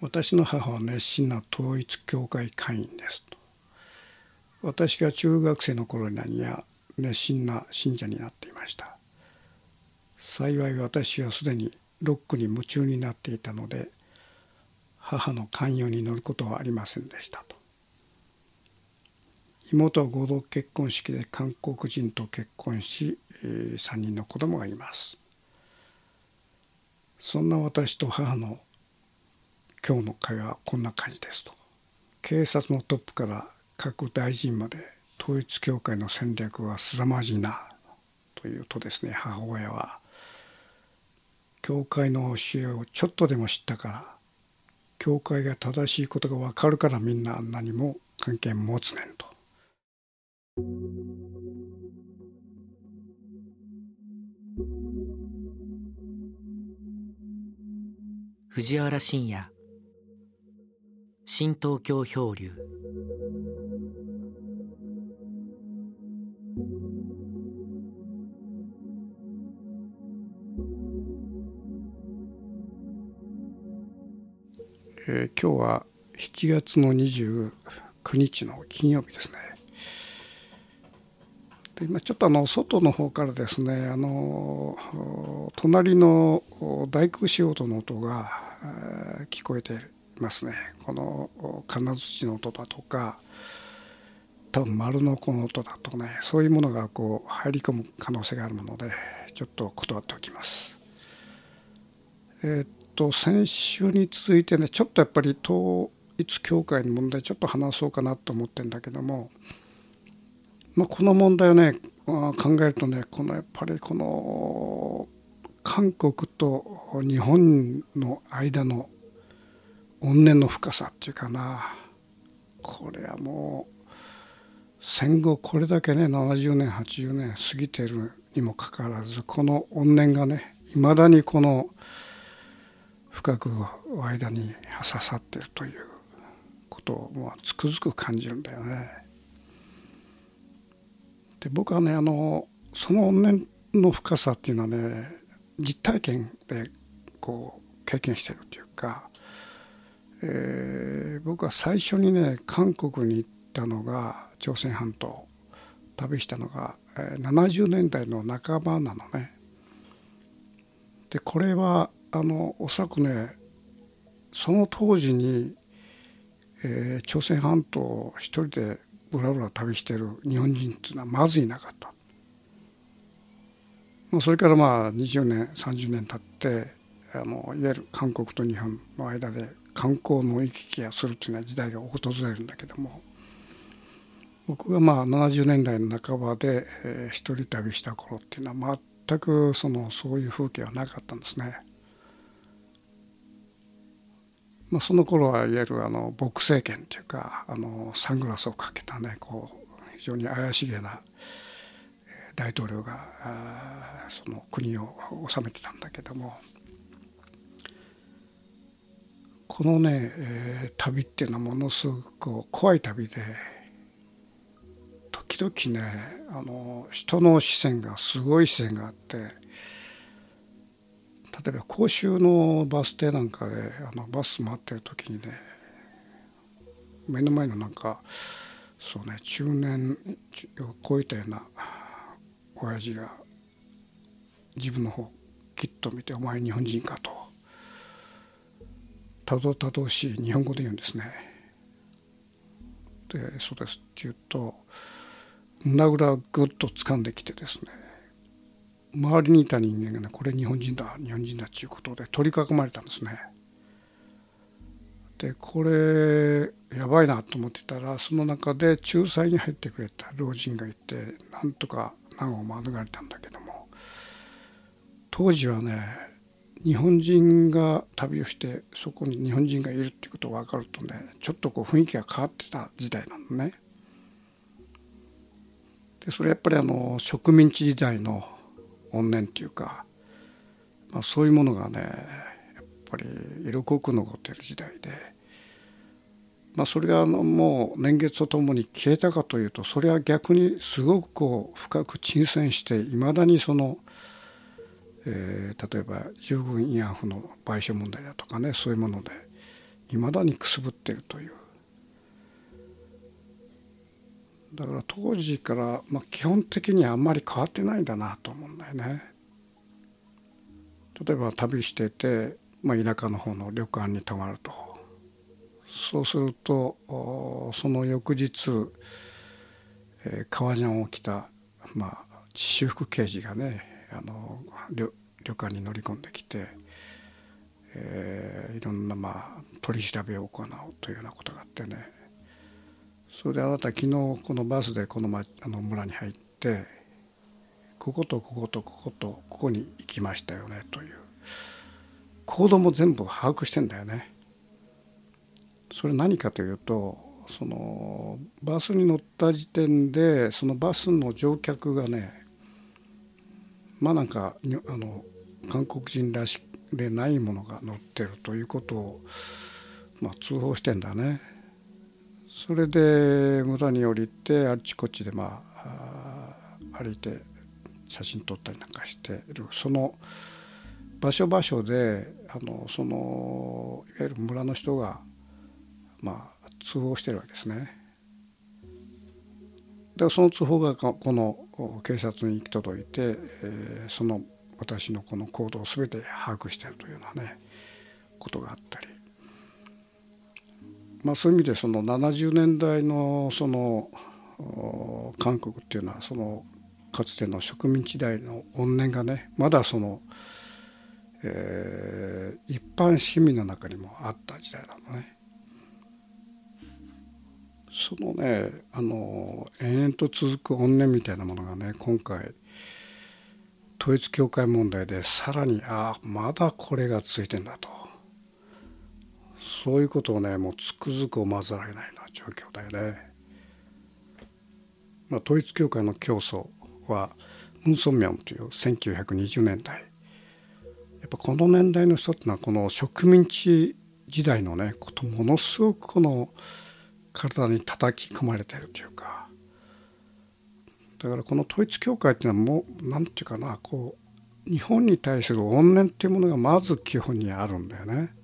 私の母は熱心な統一教会会員ですと。私が中学生の頃には熱心な信者になっていました。幸い私はすでにロックに夢中になっていたので母の寛容に乗ることはありませんでしたと。妹は合同結婚式で韓国人と結婚し3人の子供がいます。そんな私と母の今日の会話はこんな感じですと警察のトップから各大臣まで統一教会の戦略は凄まじいなというとですね母親は教会の教えをちょっとでも知ったから教会が正しいことが分かるからみんな何も関係持つねんと。藤原信也新東京漂流えー、今日は7月の29日の金曜日ですね。で今ちょっとあの外の方からですねあの隣の大工仕事の音が聞こえてますねこの金槌の音だとか多分丸のこの音だとかねそういうものがこう入り込む可能性があるものでちょっと断っておきます。えー、っと先週に続いてねちょっとやっぱり統一教会の問題ちょっと話そうかなと思ってるんだけども、まあ、この問題をね考えるとねこのやっぱりこの韓国と日本の間の怨念の深さっていうかなこれはもう戦後これだけね70年80年過ぎてるにもかかわらずこの怨念がねいまだにこの深く間に刺さってるということをまあつくづく感じるんだよね。で僕はねあのその怨念の深さっていうのはね実体験でこう経験してるというか、えー、僕は最初にね韓国に行ったのが朝鮮半島旅したのがえ70年代の半ばなのね。でこれはあのおそらくねその当時に、えー、朝鮮半島を一人でぶらぶら旅してる日本人っていうのはまずいなかった。まあ、それからまあ20年30年経ってあのいわゆる韓国と日本の間で観光の行き来がするというような時代が訪れるんだけども僕がまあ70年代の半ばで、えー、一人旅した頃っていうのは全くそのそういう風景はなかったんですね。まあ、その頃はいわゆるあの牧政権というかあのサングラスをかけたねこう非常に怪しげな大統領がその国を治めてたんだけどもこのね、えー、旅っていうのはものすごく怖い旅で時々ねあの人の視線がすごい視線があって例えば公衆のバス停なんかであのバス待ってる時にね目の前のなんかそうね中年を超えたような親父が自分の方きっと見て「お前日本人か」とたどたどしい日本語で言うんですね。で「そうです」って言うと胸ぐらをぐっと掴んできてですね周りにいた人間がねこれ日本人だ日本人だっていうことで取り囲まれたんですね。でこれやばいなと思ってたらその中で仲裁に入ってくれた老人がいてなんとか難を免れたんだけども当時はね日本人が旅をしてそこに日本人がいるっていうことが分かるとねちょっとこう雰囲気が変わってた時代なのね。でそれやっぱりあの植民地時代の怨念っていうか、まあ、そういうものがねやっぱり色濃く残ってる時代で、まあ、それがあのもう年月とともに消えたかというとそれは逆にすごくこう深く沈潜していまだにその、えー、例えば従軍慰安婦の賠償問題だとかねそういうものでいまだにくすぶっているというだから当時から、まあ、基本的にあんまり変わってないんだなと思うんだよね。例えば旅してて、まあ、田舎の方の旅館に泊まるとそうするとその翌日、えー、革ジャンを着た、まあ、私服刑事がねあの旅旅館に乗り込んできて、えー、いろんな、まあ、取り調べを行うというようなことがあってねそれであなた昨日このバスでこの,、ま、あの村に入ってこことこことこことここに行きましたよねという行動も全部把握してんだよね。それ何かというとそのバスに乗った時点でそのバスの乗客がねまあなんかあの韓国人らしでないものが乗ってるということを、まあ、通報してんだね。それで村に降りてあっちこっちでまあ歩いて写真撮ったりなんかしてるその場所場所であのそのいわゆる村の人がまあ通報してるわけですね。でその通報がこの警察に行き届いて、えー、その私のこの行動を全て把握してるというようなねことがあったりまあ、そういう意味でその70年代のその韓国っていうのはそのかつての植民地代の怨念がねまだその、えー、一般市民の中にもあった時代なのね。そのねあの延々と続く怨念みたいなものがね今回統一教会問題でさらにああまだこれが続いてんだと。そういうことをねもうつくづく思わざるを得ないような状況だよね。まあ、統一教会の教祖はムン・ソンミョンという1920年代やっぱこの年代の人っていうのはこの植民地時代のねことものすごくこの体に叩き込まれてるというかだからこの統一教会っていうのはもう何て言うかなこう日本に対する怨念っていうものがまず基本にあるんだよね。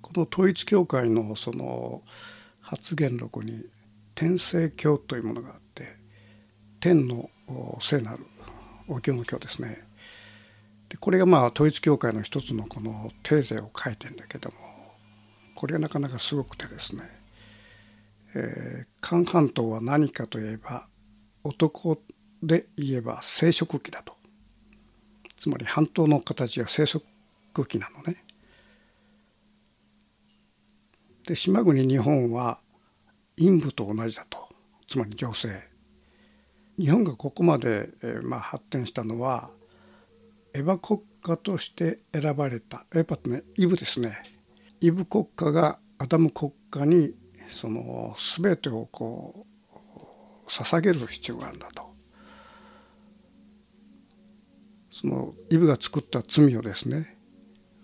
この統一教会のその発言録に天聖教というものがあって天の聖なるお経の経ですねでこれがまあ統一教会の一つのこのテーゼを書いてんだけどもこれがなかなかすごくてですね、えー、韓半島は何かといえば男で言えば生殖器だと。つまり半島の形が生殖器なのね。で島国日本は陰部と同じだと。つまり女性日本がここまで、えー、まあ、発展したのはエヴァ国家として選ばれた。エヴァってねイブですね。イブ国家がアダム国家にその全てをこう捧げる必要があるんだとそのイブが作った罪をですね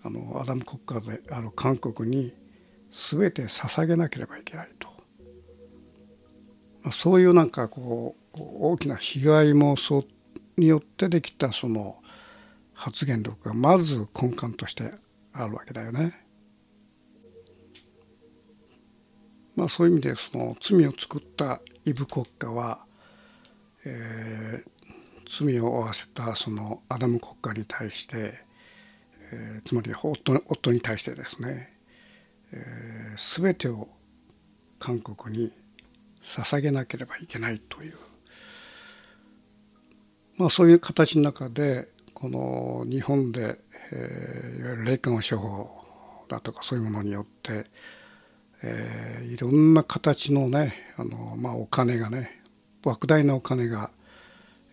あのアダム国家である韓国に全て捧げなければいけないと、まあ、そういうなんかこう大きな被害妄想によってできたその発言力がまず根幹としてあるわけだよね。まあ、そういう意味でその罪を作ったイブ国家は、えー、罪を負わせたそのアダム国家に対して、えー、つまり夫夫に対してですねえー、全てを韓国に捧げなければいけないという、まあ、そういう形の中でこの日本で、えー、いわゆる霊感商法だとかそういうものによって、えー、いろんな形のねあの、まあ、お金がね莫大なお金が、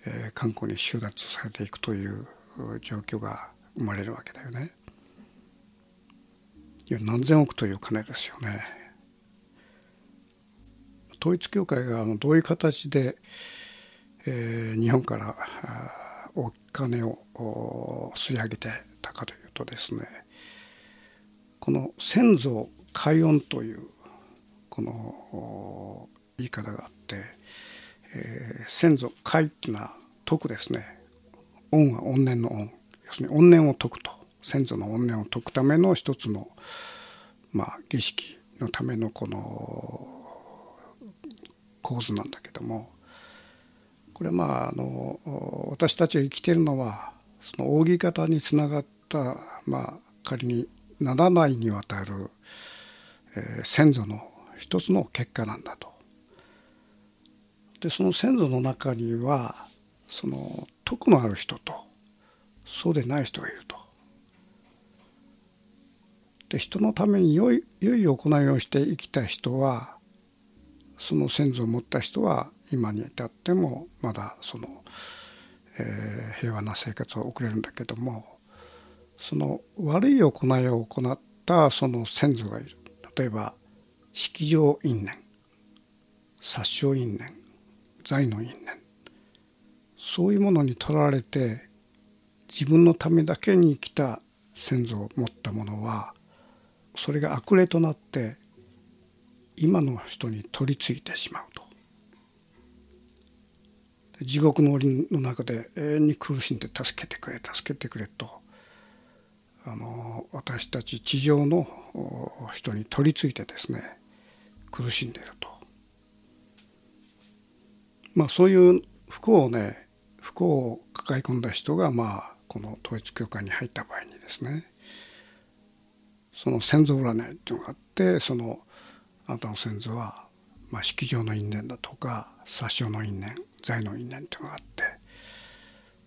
えー、韓国に収奪されていくという状況が生まれるわけだよね。いや何千億という金ですよね。統一教会がどういう形で、えー、日本からお金を吸い上げてたかというとですねこの先祖解怨というこの言い方があって、えー、先祖解っていうのは徳ですね。恩は怨念の恩要するに怨念を解くと。先祖の怨念を解くための一つの、まあ、儀式のためのこの構図なんだけども。これはまああの私たちが生きているのはその扇形につながったまあ仮に7代にわたる、先祖の一つの結果なんだと。でその先祖の中にはその徳のある人とそうでない人がいると。で人のために良い良い行いをして生きた人はその先祖を持った人は今に至ってもまだその、えー、平和な生活を送れるんだけどもその悪い行いを行ったその先祖がいる例えば式場因縁殺傷因縁財の因縁そういうものにとらわれて自分のためだけに生きた先祖を持った者はそれが悪霊となって今の人に取り付いてしまうと。地獄の檻の中で永遠に苦しんで助けてくれ助けてくれと。あの私たち地上の人に取り付いてですね苦しんでいると。まあそういう不幸をね不幸を抱え込んだ人がまあこの統一教会に入った場合にですねその先祖占いっていうのがあってそのあなたの先祖は、まあ、式場の因縁だとか殺傷の因縁財の因縁っていうのがあって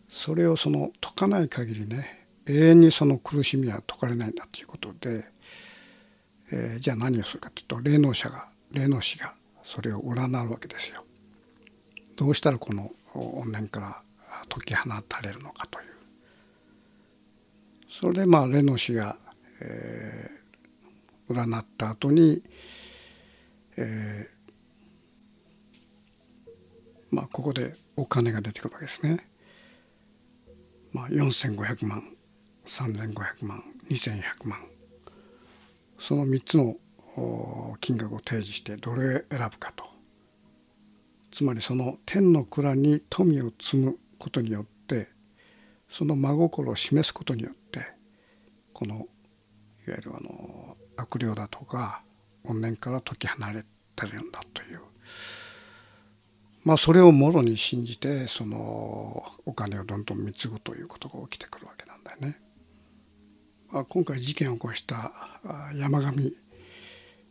それをその解かない限りね永遠にその苦しみは解かれないんだということで、えー、じゃあ何をするかというと霊能者が霊能師がそれを占うわけですよ。どうしたらこの怨念から解き放たれるのかというそれでまあ霊能師が、えー、占った後にえー、まあここでお金が出てくるわけですね。まあ、4,500万3,500万2,100万。その3つの金額を提示してどれを選ぶかと。つまりその天の蔵に富を積むことによってその真心を示すことによってこのいわゆるあの悪霊だとか怨念から解き放れてるんだという。まあそれをもろに信じてそのお金をどんどん貢ぐということが起きてくるわけなんだよね。今回事件を起こした山上、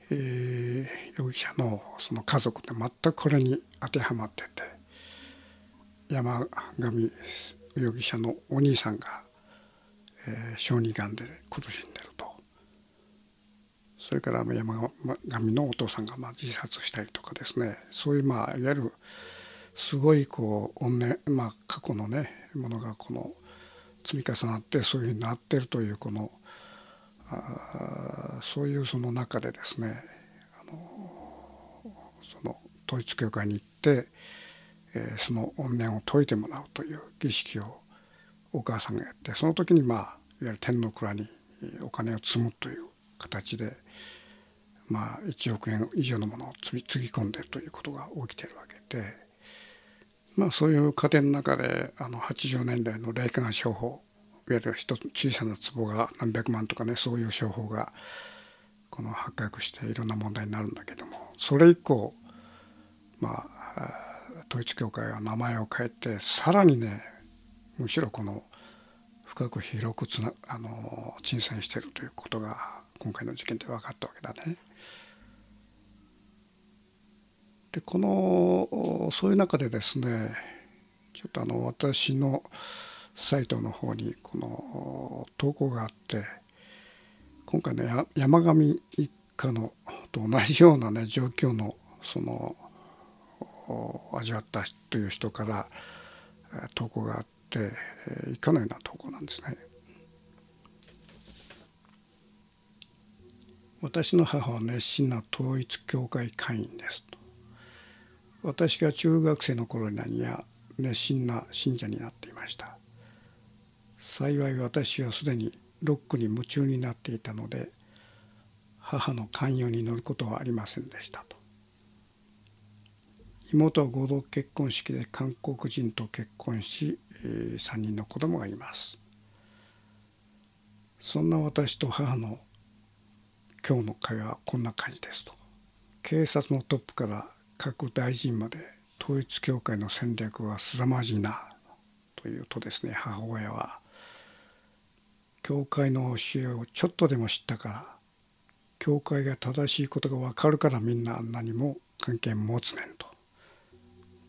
えー、容疑者のその家族って全くこれに当てはまってて山上容疑者のお兄さんが、えー、小児がんで苦しんでると。それから山上のお父さんがまあ自殺したりとかですね。そういうまあいわゆるすごいこう怨念、まあ、過去のねものがこの積み重なってそういうふうになってるというこのあそういうその中でですねあのその統一教会に行って、えー、その怨念を解いてもらうという儀式をお母さんがやってその時にまあいわゆる天の蔵にお金を積むという形でまあ、1億円以上のものをつぎ込んでるということが起きてるわけで、まあ、そういう過程の中であの80年代の霊感商法いわゆる一つ小さな壺が何百万とかねそういう商法がこの発覚していろんな問題になるんだけどもそれ以降まあ統一教会は名前を変えてさらにねむしろこの深く広くつなあの沈潜しているということが今回の事件で分かったわけだね。でこのそういう中でですねちょっとあの私のサイトの方にこの投稿があって今回の山上一家のと同じようなね状況のその味わったという人から投稿があって以下のような投稿なんですね。私の母は熱心な統一教会会員ですと私が中学生の頃には熱心な信者になっていました。幸い私はすでにロックに夢中になっていたので母の関与に乗ることはありませんでしたと。妹は合同結婚式で韓国人と結婚し、3人の子供がいます。そんな私と母の今日の会話はこんな感じですと。警察のトップから各大臣まで統一教会の戦略は凄まじいなというとですね母親は教会の教えをちょっとでも知ったから教会が正しいことが分かるからみんな何も関係持つねんと。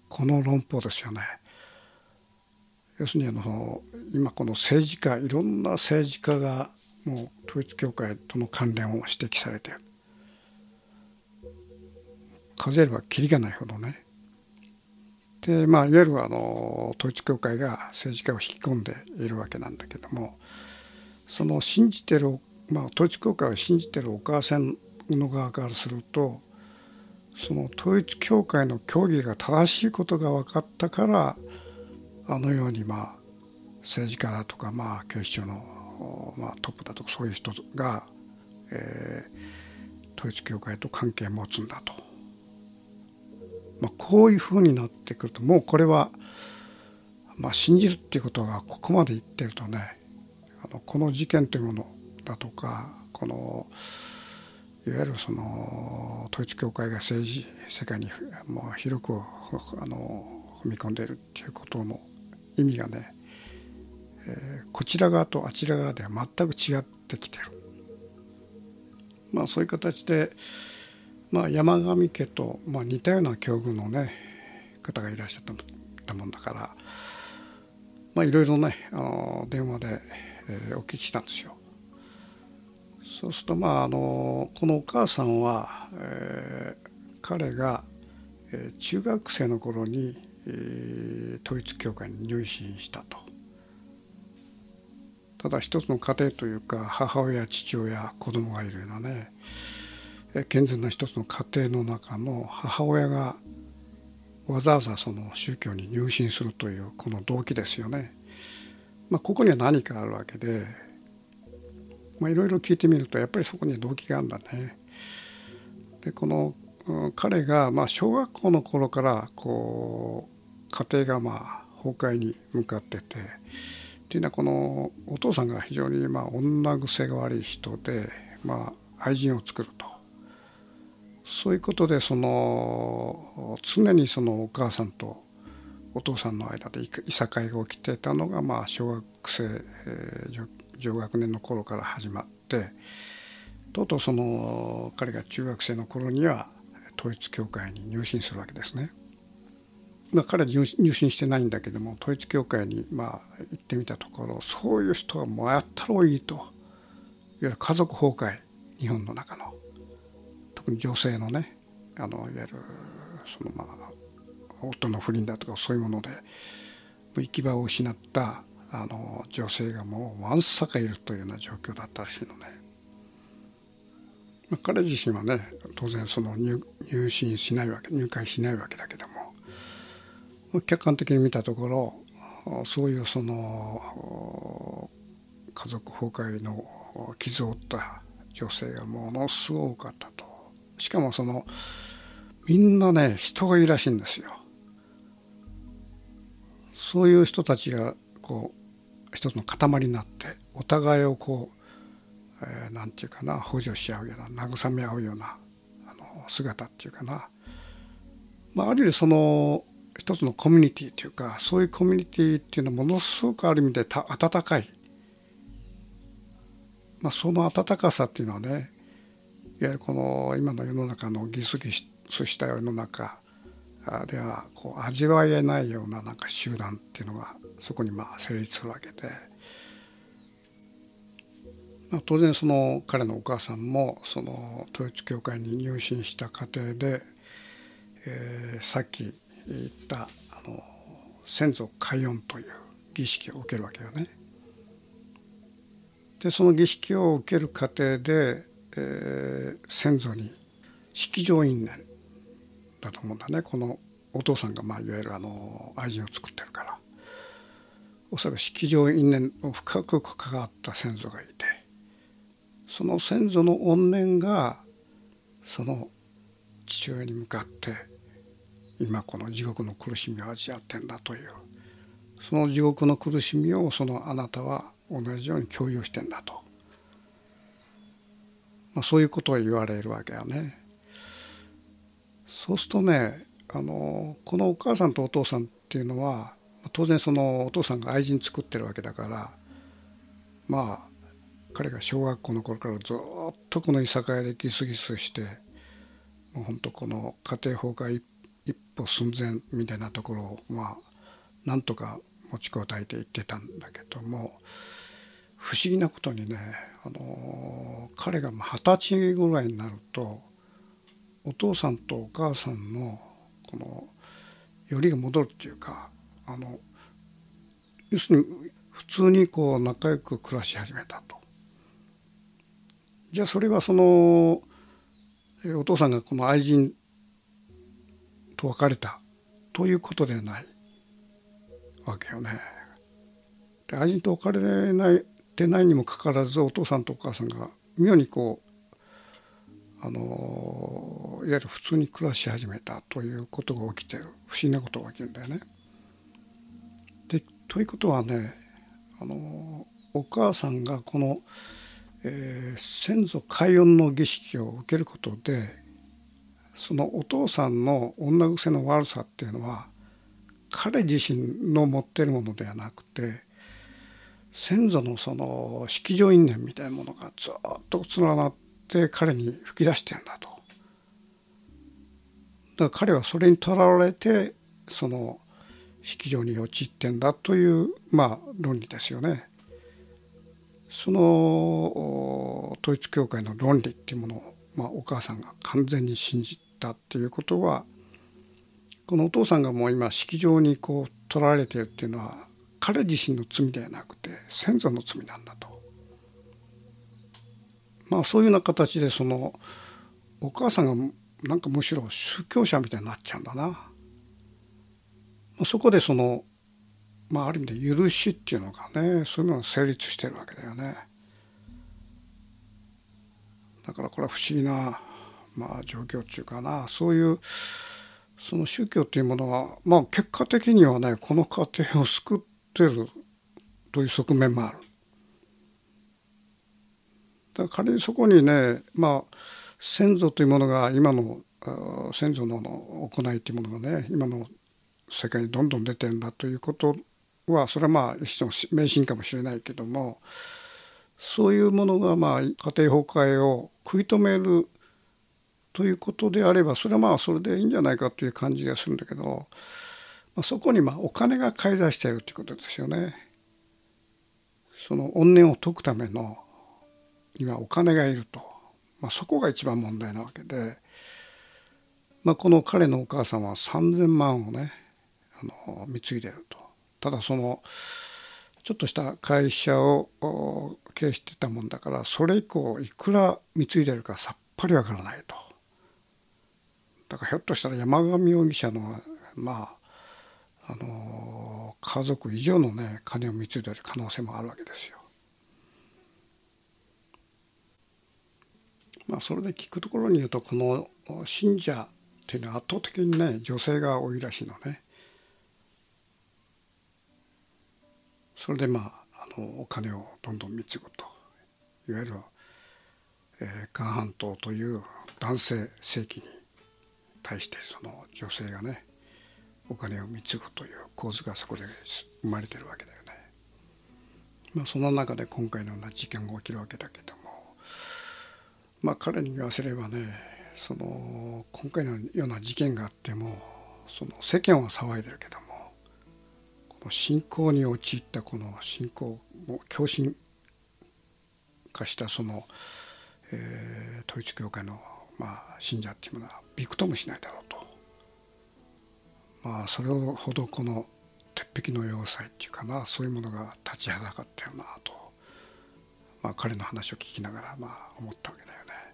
この論法ですよね。要するにあの今この政治家いろんな政治家がもう統一教会との関連を指摘されてる。数えればきりがないほどね。でまあいわゆるあの統一教会が政治家を引き込んでいるわけなんだけどもその信じてる、まあ、統一教会を信じてるお母さんの側からするとその統一教会の教義が正しいことが分かったからあのようにまあ政治家だとかまあ警視庁のまあトップだとかそういう人が、えー、統一教会と関係を持つんだと、まあ、こういうふうになってくるともうこれは、まあ、信じるっていうことがここまで言ってるとねあのこの事件というものだとかこのいわゆるその統一教会が政治世界にもう広くあの踏み込んでいるっていうことの意味がね、えー、こちら側とあちら側では全く違ってきてる。まあそういう形で、まあ、山上家と、まあ、似たような境遇のね方がいらっしゃったもんだからまあいろいろねあの電話で、えー、お聞きしたんですよ。そうするとまああのこのお母さんは、えー、彼が、えー、中学生の頃に、えー、統一教会に入信したと。ただ一つの家庭というか母親父親子供がいるようなね健全な一つの家庭の中の母親がわざわざその宗教に入信するというこの動機ですよね。まあ、ここには何かあるわけでまあ、いろいろ聞いてみるとやっぱりそこに動機があるんだね。でこの彼がまあ小学校の頃からこう家庭がまあ崩壊に向かっててっていうのはこのお父さんが非常にまあ女癖が悪い人でまあ愛人を作るとそういうことでその常にそのお母さんとお父さんの間でいさかいが起きてたのがまあ小学生、えー、上学年の頃から始まってとうとうその彼が中学生の頃には統一教会に入信するわけですね。まあ、彼は入信してないんだけども統一教会にまあ行ってみたところそういう人はもうやったろういいといわゆる家族崩壊日本の中の女性のねあのいわゆるそのまあ夫の不倫だとかそういうもので行き場を失ったあの女性がもうわんさかいるというような状況だったらしいのね。まあ、彼自身はね当然その入入信しないわけ入会しないわけだけども客観的に見たところそういうその家族崩壊の傷を負った女性がものすごく多かったとしかもそのみんなね人がいいらしいんですよ。そういう人たちがこう一つの塊になってお互いをこう、えー、なんていうかな補助し合うような慰め合うようなあの姿っていうかな、まあ、ある意味その一つのコミュニティというかそういうコミュニティっていうのはものすごくある意味でた温かい、まあ、その温かさっていうのはねいわゆるこの今の世の中のギスギスした世の中ではこう味わえないようななんか集団っていうのがそこにまあ成立するわけで、まあ、当然その彼のお母さんもその統一教会に入信した過程で、えー、さっき言ったあの先祖開恩という儀式を受けるわけよね。でその儀式を受ける過程で、えー、先祖に式場因縁だと思うんだね。このお父さんがまあいわゆるあの愛人を作ってるから。おそらく式場因縁を深く関わった先祖がいてその先祖の怨念がその父親に向かって今この地獄の苦しみを味わってんだという。その地獄の苦しみをそのあなたは同じように共有してんだと、まあ、そういうことを言われるわけやね。そうするとねあのこのお母さんとお父さんっていうのは当然そのお父さんが愛人作ってるわけだからまあ彼が小学校の頃からずっとこの居酒屋でギスギスしてもう本当この家庭崩壊一歩寸前みたいなところをまあなんとか持ちこたえていってたんだけども不思議なことにねあの彼が二十歳ぐらいになるとお父さんとお母さんのこのよりが戻るっていうかあの要するに普通にこう仲良く暮らし始めたと。じゃあそれはそのお父さんがこの愛人と別れたということではないわけよね。で愛人と別れないてないにもかかわらずお父さんとお母さんが妙にこうあのいわゆる普通に暮らし始めたということが起きてる不思議なことが起きるんだよね。でということはねあのお母さんがこの、えー、先祖開運の儀式を受けることでそのお父さんの女癖の悪さっていうのは彼自身の持ってるものではなくて先祖のその式場因縁みたいなものがずっと連なって彼に吹き出してるんだと。だから彼はそれにとらわれてその式場に陥ってんだというまあ論理ですよね。その統一教会の論理っていうものを、まあ、お母さんが完全に信じたっていうことはこのお父さんがもう今式場にこう取られてるっていうのは彼自身の罪ではなくて先祖の罪なんだと。まあそういうような形でそのお母さんがなんかむしろ宗教者みたいになっちゃうんだな。そこでそのまあある意味で許しっていうのがねそういうのが成立してるわけだよね。だからこれは不思議な、まあ、状況っていうかなそういうその宗教っていうものはまあ結果的にはねこの家庭を救ってるという側面もある。だから仮にそこにねまあ先祖というものが今の先祖の行いというものがね今の世界にどんどん出てるんだということはそれはまあ一種の迷信かもしれないけどもそういうものがまあ家庭崩壊を食い止めるということであればそれはまあそれでいいんじゃないかという感じがするんだけど、そこにまあお金が介在しているということですよね。その怨念を解くためのにはお金がいると、まあ、そこが一番問題なわけで、まあ、この彼のお母さんは3,000万をねあの貢いでると。ただそのちょっとした会社を経営してたもんだからそれ以降いくら貢いでるかさっぱりわからないと。だからひょっとしたら山上容疑者のまああの家族以上のね金を貢いでる可能性もあるわけですよ。まあそれで聞くところに言うとこの信者っていうのは圧倒的にね女性が多いらしいのね。それでまああのお金をどんどん貢ぐといわゆる、えー、韓半島という男性正規に対してその女性がねお金を貢ぐという構図がそこで生まれてるわけだよね。まあ、その中で今回のような事件が起きるわけだけどもまあ彼に言わせればねその今回のような事件があってもその世間は騒いでるけどもこの信仰に陥ったこの信仰を狂信化したその、えー、統一教会のまあ信者っていうものはびくともしないだろうとあそれほどこの鉄壁の要塞っていうかなそういうものが立ちはだかったよなと、まあ、彼の話を聞きながらまあ思ったわけだよね。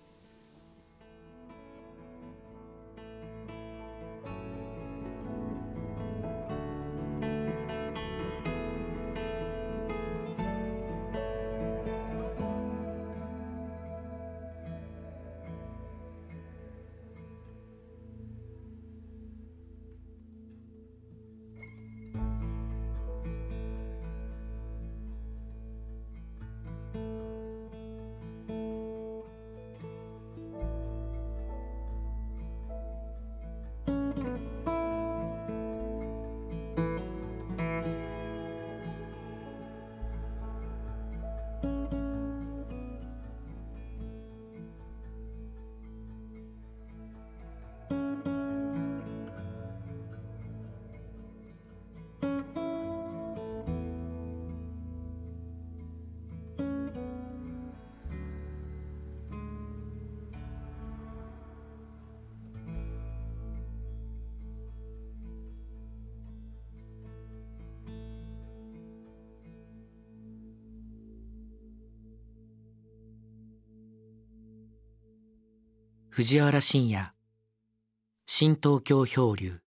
藤原信也。新東京漂流。